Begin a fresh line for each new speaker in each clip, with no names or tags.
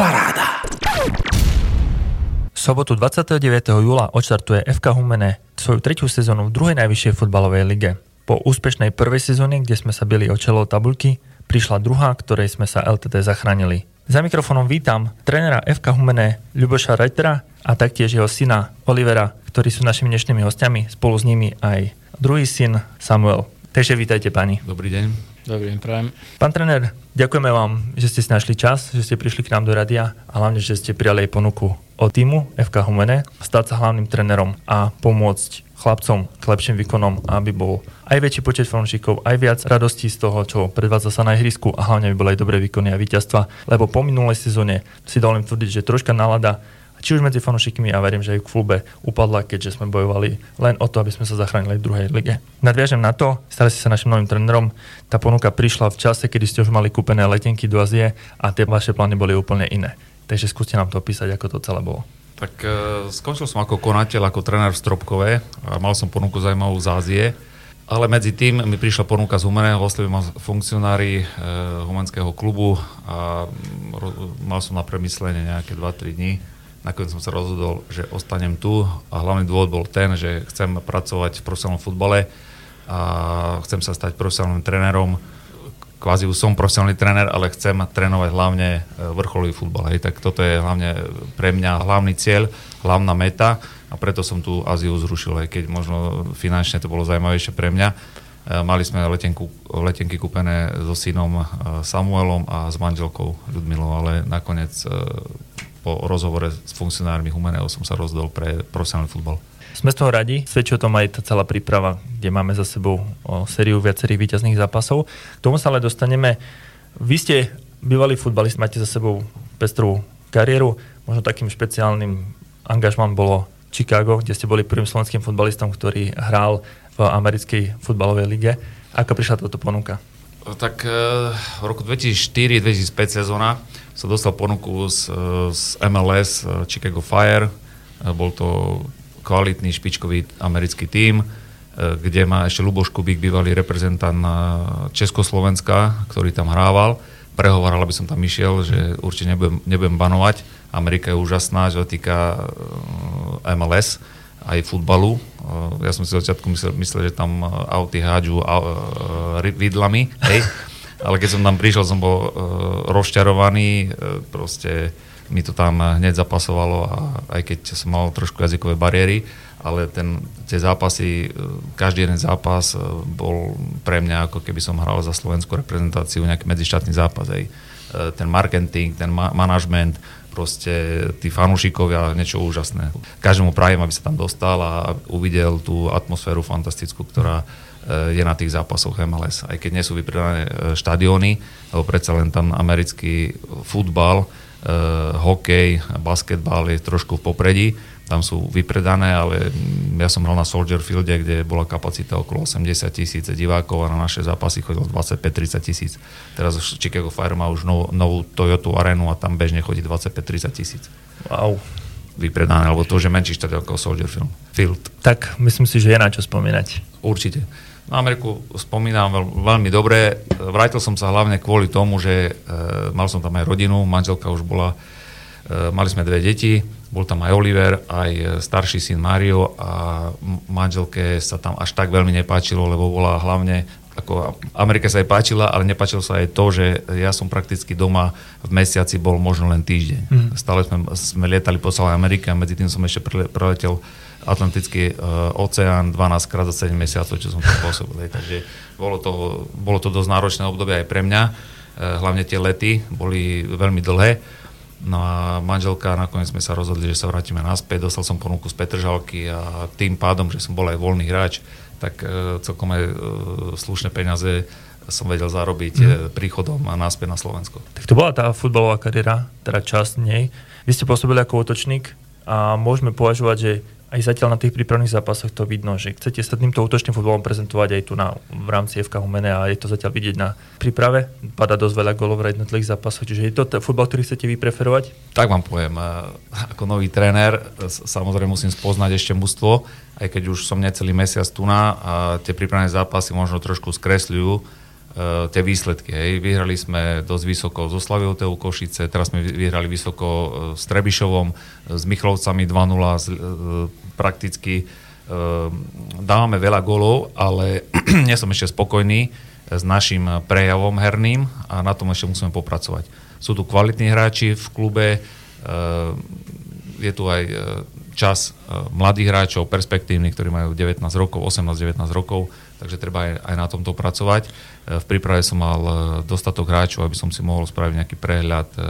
Paráda. V sobotu 29. júla odštartuje FK Humene svoju tretiu sezónu v druhej najvyššej futbalovej lige. Po úspešnej prvej sezóne, kde sme sa bili o čelo tabulky, prišla druhá, ktorej sme sa LTT zachránili. Za mikrofónom vítam trénera FK Humene Ľuboša Reitera a taktiež jeho syna Olivera, ktorí sú našimi dnešnými hostiami, spolu s nimi aj druhý syn Samuel. Takže vítajte pani.
Dobrý deň.
Dobrý deň, prajem.
Pán tréner, ďakujeme vám, že ste si našli čas, že ste prišli k nám do radia a hlavne, že ste prijali aj ponuku od týmu FK Humene, stať sa hlavným trénerom a pomôcť chlapcom k lepším výkonom, aby bol aj väčší počet fanúšikov, aj viac radostí z toho, čo predvádza sa na ihrisku a hlavne by boli aj dobré výkony a víťazstva, lebo po minulej sezóne si dovolím tvrdiť, že troška nálada či už medzi fanúšikmi a verím, že aj v klube upadla, keďže sme bojovali len o to, aby sme sa zachránili v druhej lige. Nadviažem na to, stali ste sa našim novým trénerom, tá ponuka prišla v čase, kedy ste už mali kúpené letenky do Azie a tie vaše plány boli úplne iné. Takže skúste nám to opísať, ako to celé bolo.
Tak e, skončil som ako konateľ, ako tréner v Stropkové a mal som ponuku zaujímavú z Ázie. Ale medzi tým mi prišla ponuka z Humeného, oslovili ma funkcionári e, Humenského klubu a ro, mal som na premyslenie nejaké 2-3 dní nakoniec som sa rozhodol, že ostanem tu a hlavný dôvod bol ten, že chcem pracovať v profesionálnom futbale a chcem sa stať profesionálnym trénerom. Kvázi už som profesionálny tréner, ale chcem trénovať hlavne e, vrcholový futbal. Hej. Tak toto je hlavne pre mňa hlavný cieľ, hlavná meta a preto som tu Aziu zrušil, aj keď možno finančne to bolo zaujímavejšie pre mňa. E, mali sme letenku, letenky kúpené so synom e, Samuelom a s manželkou Ľudmilou, ale nakoniec po rozhovore s funkcionármi Humeného som sa rozdol pre profesionálny futbal.
Sme z toho radi, svedčí o tom aj tá celá príprava, kde máme za sebou sériu viacerých výťazných zápasov. K tomu sa ale dostaneme. Vy ste bývalý futbalist, máte za sebou pestrú kariéru, možno takým špeciálnym angažman bolo Chicago, kde ste boli prvým slovenským futbalistom, ktorý hral v americkej futbalovej lige. Ako prišla táto ponuka?
Tak eh, v roku 2004-2005 sezóna som dostal ponuku z, z MLS eh, Chicago Fire. Bol to kvalitný špičkový americký tím, kde má ešte Luboš Kubík, bývalý reprezentant Československa, ktorý tam hrával. Prehovaral, aby som tam išiel, že určite nebudem, nebudem banovať. Amerika je úžasná, čo týka MLS aj futbalu. Ja som si začiatku myslel, myslel, že tam auty hádžu vidlami, hej. ale keď som tam prišiel, som bol uh, rozčarovaný, uh, proste mi to tam hneď zapasovalo a aj keď som mal trošku jazykové bariéry, ale ten, tie zápasy, e, každý jeden zápas bol pre mňa ako keby som hral za slovenskú reprezentáciu nejaký medzištátny zápas. Aj. Ten marketing, ten ma- manažment, proste tí fanúšikovia, niečo úžasné. Každému prajem, aby sa tam dostal a uvidel tú atmosféru fantastickú, ktorá je na tých zápasoch MLS. Aj keď nie sú vypredané e, štadióny, lebo predsa len tam americký futbal, e, hokej, basketbal je trošku v popredí, tam sú vypredané, ale ja som hral na Soldier Fielde, kde bola kapacita okolo 80 tisíc divákov a na naše zápasy chodilo 25-30 tisíc. Teraz Chicago Fire má už novú, novú Toyota arenu a tam bežne chodí 25-30 tisíc.
Wow
vypredané, alebo to, že menší štadión ako Soldier Field.
Tak myslím si, že je na čo spomínať.
Určite. Na Ameriku spomínam veľ, veľmi dobre. Vrátil som sa hlavne kvôli tomu, že e, mal som tam aj rodinu, manželka už bola, e, mali sme dve deti, bol tam aj Oliver, aj starší syn Mario a manželke sa tam až tak veľmi nepáčilo, lebo bola hlavne ako Amerika sa jej páčila, ale nepáčilo sa aj to, že ja som prakticky doma v mesiaci bol možno len týždeň. Mm. Stále sme, sme lietali po celej Amerike a medzi tým som ešte preletel Atlantický uh, oceán 12 krát za 7 mesiacov, čo som tam pôsobil. Takže bolo to, bolo to dosť náročné obdobie aj pre mňa. Uh, hlavne tie lety boli veľmi dlhé. No a manželka, nakoniec sme sa rozhodli, že sa vrátime naspäť. Dostal som ponuku z Petržalky a tým pádom, že som bol aj voľný hráč, tak uh, celkom aj uh, slušné peniaze som vedel zarobiť mm. príchodom a naspäť na Slovensko.
Tak to bola tá futbalová kariéra, teda časť nej. Vy ste pôsobili ako útočník a môžeme považovať, že aj zatiaľ na tých prípravných zápasoch to vidno, že chcete sa týmto útočným futbolom prezentovať aj tu na, v rámci FK Humene a je to zatiaľ vidieť na príprave. Pada dosť veľa golov v jednotlivých zápasoch, čiže je to ten futbal, ktorý chcete vy preferovať?
Tak vám poviem, ako nový tréner samozrejme musím spoznať ešte mužstvo, aj keď už som necelý mesiac tu na a tie prípravné zápasy možno trošku skresľujú tie výsledky. Hej. Vyhrali sme dosť vysoko zo Slavioteu Košice, teraz sme vyhrali vysoko s Trebišovom, s Michlovcami 2-0, z, prakticky dávame veľa golov, ale nie som ešte spokojný s našim prejavom herným a na tom ešte musíme popracovať. Sú tu kvalitní hráči v klube, je tu aj čas mladých hráčov, perspektívnych, ktorí majú 19 rokov, 18-19 rokov, takže treba aj, aj na tomto pracovať. E, v príprave som mal e, dostatok hráčov, aby som si mohol spraviť nejaký prehľad e,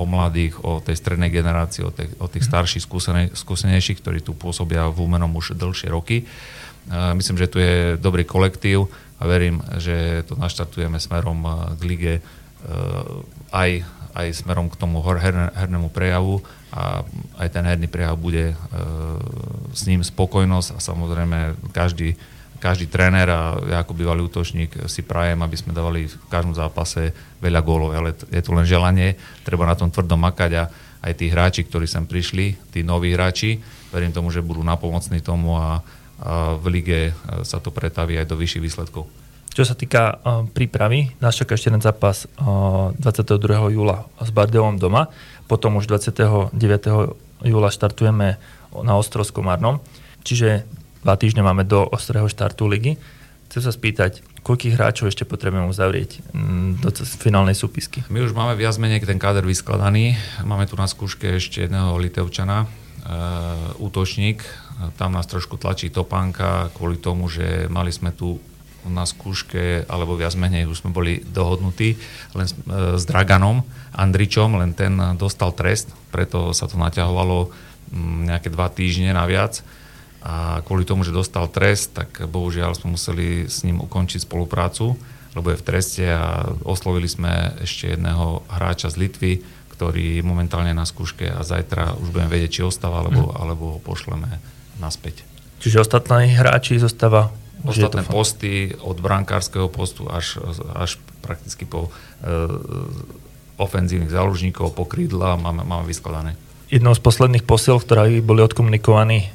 o mladých, o tej strednej generácii, o, tej, o tých starších, skúsenej, skúsenejších, ktorí tu pôsobia v Úmenom už dlhšie roky. Myslím, že tu je dobrý kolektív a verím, že to naštartujeme smerom k lige aj, aj smerom k tomu hernému prejavu a aj ten herný prejav bude s ním spokojnosť a samozrejme každý každý tréner a ja ako bývalý útočník si prajem, aby sme dávali v každom zápase veľa gólov, ale je to len želanie, treba na tom tvrdo makať a aj tí hráči, ktorí sem prišli, tí noví hráči, verím tomu, že budú napomocní tomu a, a v lige e, sa to pretaví aj do vyšších výsledkov.
Čo sa týka uh, prípravy, nás čaká ešte jeden zápas uh, 22. júla s Bardevom doma, potom už 29. júla štartujeme na Ostrovskom Marnom. Čiže dva týždne máme do ostrého štartu ligy. Chcem sa spýtať, koľkých hráčov ešte potrebujeme uzavrieť mm, do finálnej súpisky?
My už máme viac menej ten káder vyskladaný. Máme tu na skúške ešte jedného Litevčana, e, útočník. Tam nás trošku tlačí topánka kvôli tomu, že mali sme tu na skúške, alebo viac menej už sme boli dohodnutí len s, e, s Draganom Andričom, len ten dostal trest, preto sa to naťahovalo m, nejaké dva týždne naviac a kvôli tomu, že dostal trest, tak bohužiaľ sme museli s ním ukončiť spoluprácu, lebo je v treste a oslovili sme ešte jedného hráča z Litvy, ktorý momentálne na skúške a zajtra už budeme vedieť, či ostáva, alebo, mm. alebo ho pošleme naspäť.
Čiže ostatní hráči zostáva
Ostatné posty od brankárskeho postu až, až prakticky po e, ofenzívnych záložníkov, po krídla máme, máme vyskladané
jednou z posledných posiel, ktoré boli odkomunikovaní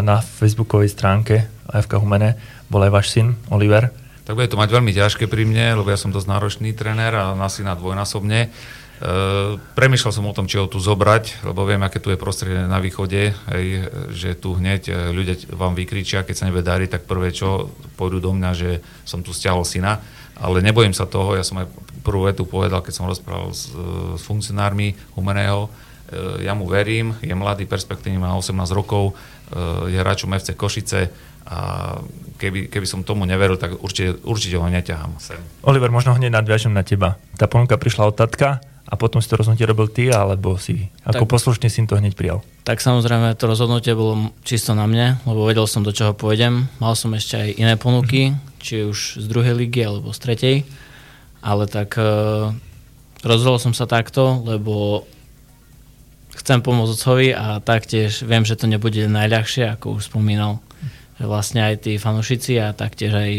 na facebookovej stránke AFK Humene, bol aj váš syn Oliver.
Tak bude to mať veľmi ťažké pri mne, lebo ja som dosť náročný tréner a na syna dvojnásobne. E, premýšľal som o tom, či ho tu zobrať, lebo viem, aké tu je prostredie na východe, hej, že tu hneď e, ľudia vám vykričia, keď sa nebude dariť, tak prvé čo, pôjdu do mňa, že som tu stiahol syna. Ale nebojím sa toho, ja som aj prvú vetu povedal, keď som rozprával s, s funkcionármi Humeného, E, ja mu verím, je mladý, perspektívny, má 18 rokov, e, je hráčom FC Košice a keby, keby som tomu neveril, tak určite, určite ho neťahám sem.
Oliver, možno hneď nadviažem na teba. Tá ponuka prišla od tatka a potom si to rozhodnutie robil ty, alebo si ako tak, poslušný syn to hneď prijal?
Tak samozrejme, to rozhodnutie bolo čisto na mne, lebo vedel som, do čoho pôjdem. Mal som ešte aj iné ponuky, mm-hmm. či už z druhej ligy, alebo z tretej. Ale tak uh, rozhodol som sa takto, lebo chcem pomôcť otcovi a taktiež viem, že to nebude najľahšie, ako už spomínal, že vlastne aj tí fanúšici a taktiež aj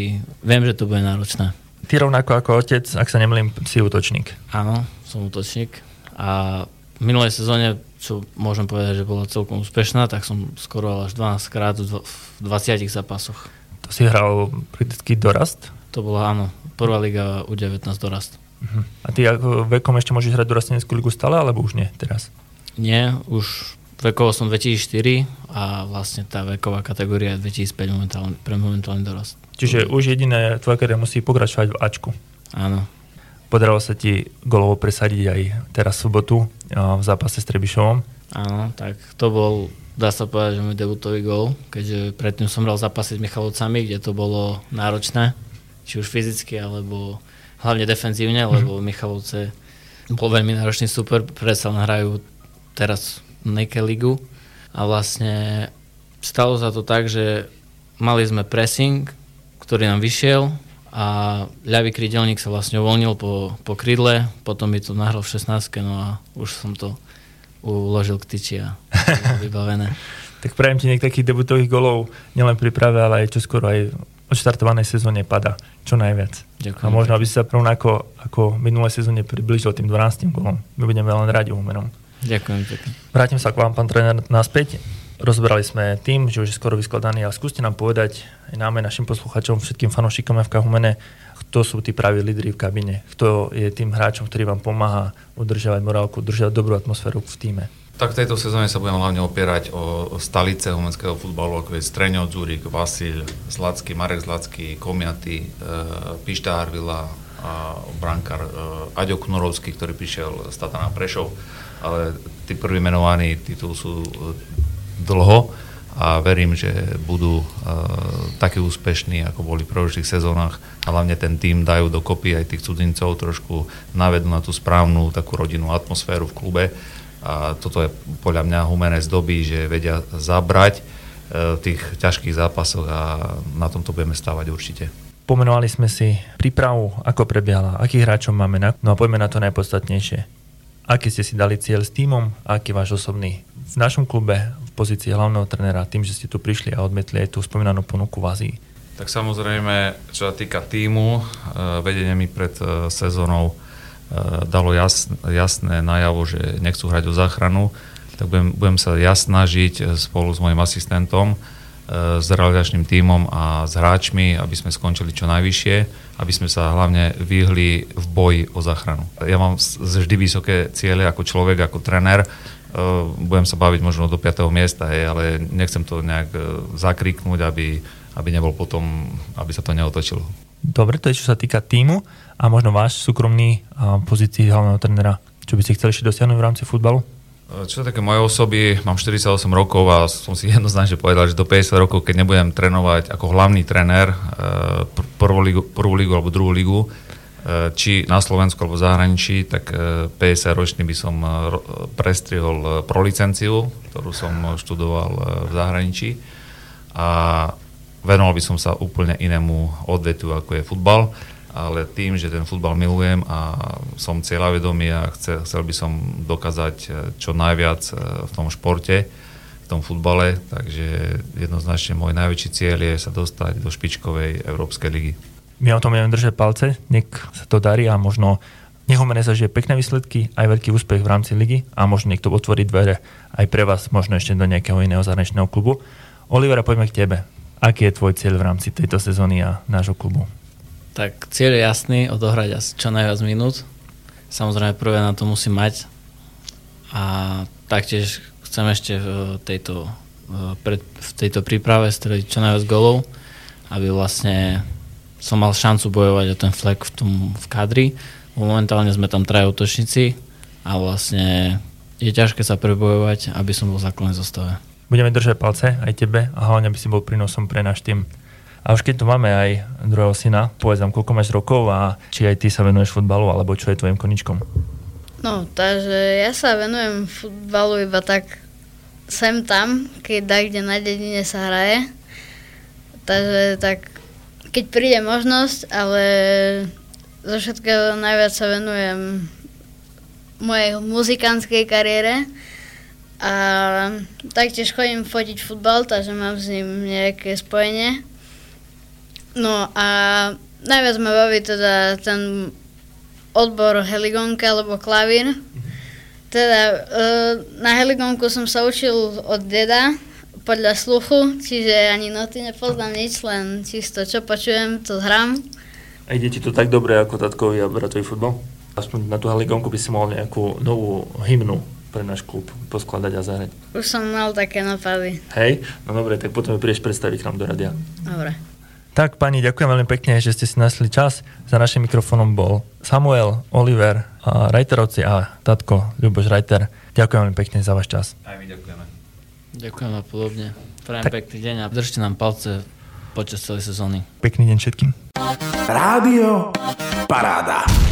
viem, že to bude náročné.
Ty rovnako ako otec, ak sa nemýlim, si útočník.
Áno, som útočník a v minulej sezóne, čo môžem povedať, že bola celkom úspešná, tak som skoro až 12 krát v 20 zápasoch.
To si hral prakticky dorast?
To bola, áno, prvá liga U19 dorast.
Uh-huh. A ty ako vekom ešte môžeš hrať dorasteneckú ligu stále, alebo už nie teraz?
Nie, už vekovo som 2004 a vlastne tá veková kategória je 2005 momentálne, pre momentálny dorast.
Čiže už jediné tvoja kariéra musí pokračovať v Ačku.
Áno.
Podarilo sa ti golovo presadiť aj teraz v sobotu v zápase s Trebišovom.
Áno, tak to bol, dá sa povedať, že môj debutový gol, keďže predtým som hral zápasy s Michalovcami, kde to bolo náročné, či už fyzicky, alebo hlavne defenzívne, lebo Michalovce bol veľmi náročný super, predsa hrajú teraz Nike ligu a vlastne stalo sa to tak, že mali sme pressing, ktorý nám vyšiel a ľavý krydelník sa vlastne uvoľnil po, po krydle, potom mi to nahral v 16 no a už som to uložil k tyči a vybavené.
tak prajem ti nech takých debutových golov nielen pri príprave, ale aj čo skoro aj od štartovanej sezóne pada čo najviac.
Ďakujem.
A možno, aby si sa rovnako ako minulé sezóne približil tým 12 golom. My budeme len radi úmenom.
Ďakujem pekne.
Vrátim sa k vám, pán tréner, naspäť. Rozbrali sme tým, že už je skoro vyskladaný, ale skúste nám povedať aj nám, aj našim posluchačom, všetkým fanúšikom FK Humene, kto sú tí praví lídry v kabine, kto je tým hráčom, ktorý vám pomáha udržovať morálku, udržovať dobrú atmosféru v týme.
Tak v tejto sezóne sa budem hlavne opierať o stolice humenského futbalu, ako je Streňo, Zúrik, Vasil, Zlacký, Marek Zlacký, Komiaty, e, Pišta Harvila a brankár e, Aďo Knurovský, ktorý prišiel z Tatana Prešov. Ale tí prví menovaní titul sú e, dlho a verím, že budú uh, takí úspešní, ako boli v prvých sezónach a hlavne ten tým dajú dokopy aj tých cudzincov, trošku navedú na tú správnu takú rodinnú atmosféru v klube a toto je podľa mňa humené doby, že vedia zabrať uh, v tých ťažkých zápasoch a na tomto budeme stávať určite.
Pomenovali sme si prípravu, ako prebiehala, akých hráčov máme, na... no a poďme na to najpodstatnejšie. Aký ste si dali cieľ s týmom aký váš osobný v našom klube pozícii hlavného trenera, tým, že ste tu prišli a odmetli aj tú spomínanú ponuku v Ázii?
Tak samozrejme, čo sa týka týmu, eh, vedenie mi pred eh, sezónou eh, dalo jasné, jasné najavo, že nechcú hrať o záchranu, tak budem, budem sa ja snažiť spolu s mojim asistentom, s realizačným tímom a s hráčmi, aby sme skončili čo najvyššie, aby sme sa hlavne vyhli v boji o záchranu. Ja mám vždy vysoké ciele ako človek, ako trenér, budem sa baviť možno do 5. miesta, hej, ale nechcem to nejak e, zakriknúť, aby, aby nebol potom, aby sa to neotočilo.
Dobre, to je čo sa týka týmu a možno váš súkromný pozícii hlavného trenera. Čo by ste chceli ešte dosiahnuť v rámci futbalu?
Čo také moje osoby, mám 48 rokov a som si jednoznačne povedal, že do 50 rokov, keď nebudem trénovať ako hlavný tréner prvú ligu, prvú ligu alebo druhú ligu, či na Slovensku alebo v zahraničí, tak 50-ročný e, by som e, prestrihol pro licenciu, ktorú som študoval v zahraničí. A venoval by som sa úplne inému odvetu, ako je futbal, ale tým, že ten futbal milujem a som cieľavedomý a chcel by som dokázať čo najviac v tom športe, v tom futbale, takže jednoznačne môj najväčší cieľ je sa dostať do špičkovej Európskej ligy
my o tom budeme držať palce, nech sa to darí a možno nech Humene zažije pekné výsledky, aj veľký úspech v rámci ligy a možno niekto otvorí dvere aj pre vás, možno ešte do nejakého iného zahraničného klubu. Olivera, poďme k tebe. Aký je tvoj cieľ v rámci tejto sezóny a nášho klubu?
Tak cieľ je jasný, odohrať asi čo najviac minút. Samozrejme prvé na to musím mať a taktiež chcem ešte v tejto, v tejto príprave strediť čo najviac golov, aby vlastne som mal šancu bojovať o ten flek v, tom, v kadri. Momentálne sme tam traja útočníci a vlastne je ťažké sa prebojovať, aby som bol v základnej zostave.
Budeme držať palce aj tebe a hlavne, aby si bol prínosom pre náš tým. A už keď tu máme aj druhého syna, povedz nám, koľko máš rokov a či aj ty sa venuješ futbalu, alebo čo je tvojim koničkom?
No, takže ja sa venujem futbalu iba tak sem tam, keď tak, kde na dedine sa hraje. Takže tak keď príde možnosť, ale zo všetkého najviac sa venujem mojej muzikánskej kariére a taktiež chodím fotiť futbal, takže mám s ním nejaké spojenie. No a najviac ma baví teda ten odbor heligonka alebo klavír. Teda e, na heligonku som sa učil od deda, podľa sluchu, čiže ani noty nepoznám nič, len čisto čo počujem, to hrám.
A ide ti to tak dobre ako tatkovi a bratový futbal? Aspoň na tú haligonku by si mohol nejakú novú hymnu pre náš klub poskladať a zahrať.
Už som mal také napady.
Hej, no dobre, tak potom mi prídeš predstaviť k nám do radia.
Dobre.
Tak pani, ďakujem veľmi pekne, že ste si našli čas. Za našim mikrofónom bol Samuel, Oliver, a Rajterovci a tatko Ľuboš Rajter. Ďakujem veľmi pekne za váš čas.
Aj my ďakujeme.
Ďakujem a podobne. Prajem tak. pekný deň a držte nám palce počas celej sezóny.
Pekný deň všetkým.
Rádio Paráda.